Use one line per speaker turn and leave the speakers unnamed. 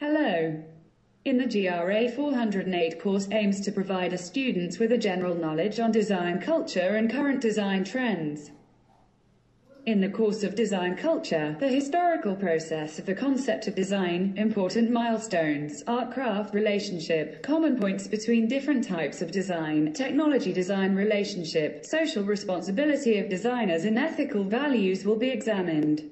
Hello. In the GRA 408 course aims to provide a students with a general knowledge on design culture and current design trends. In the course of design culture, the historical process of the concept of design, important milestones, art-craft relationship, common points between different types of design, technology design relationship, social responsibility of designers and ethical values will be examined.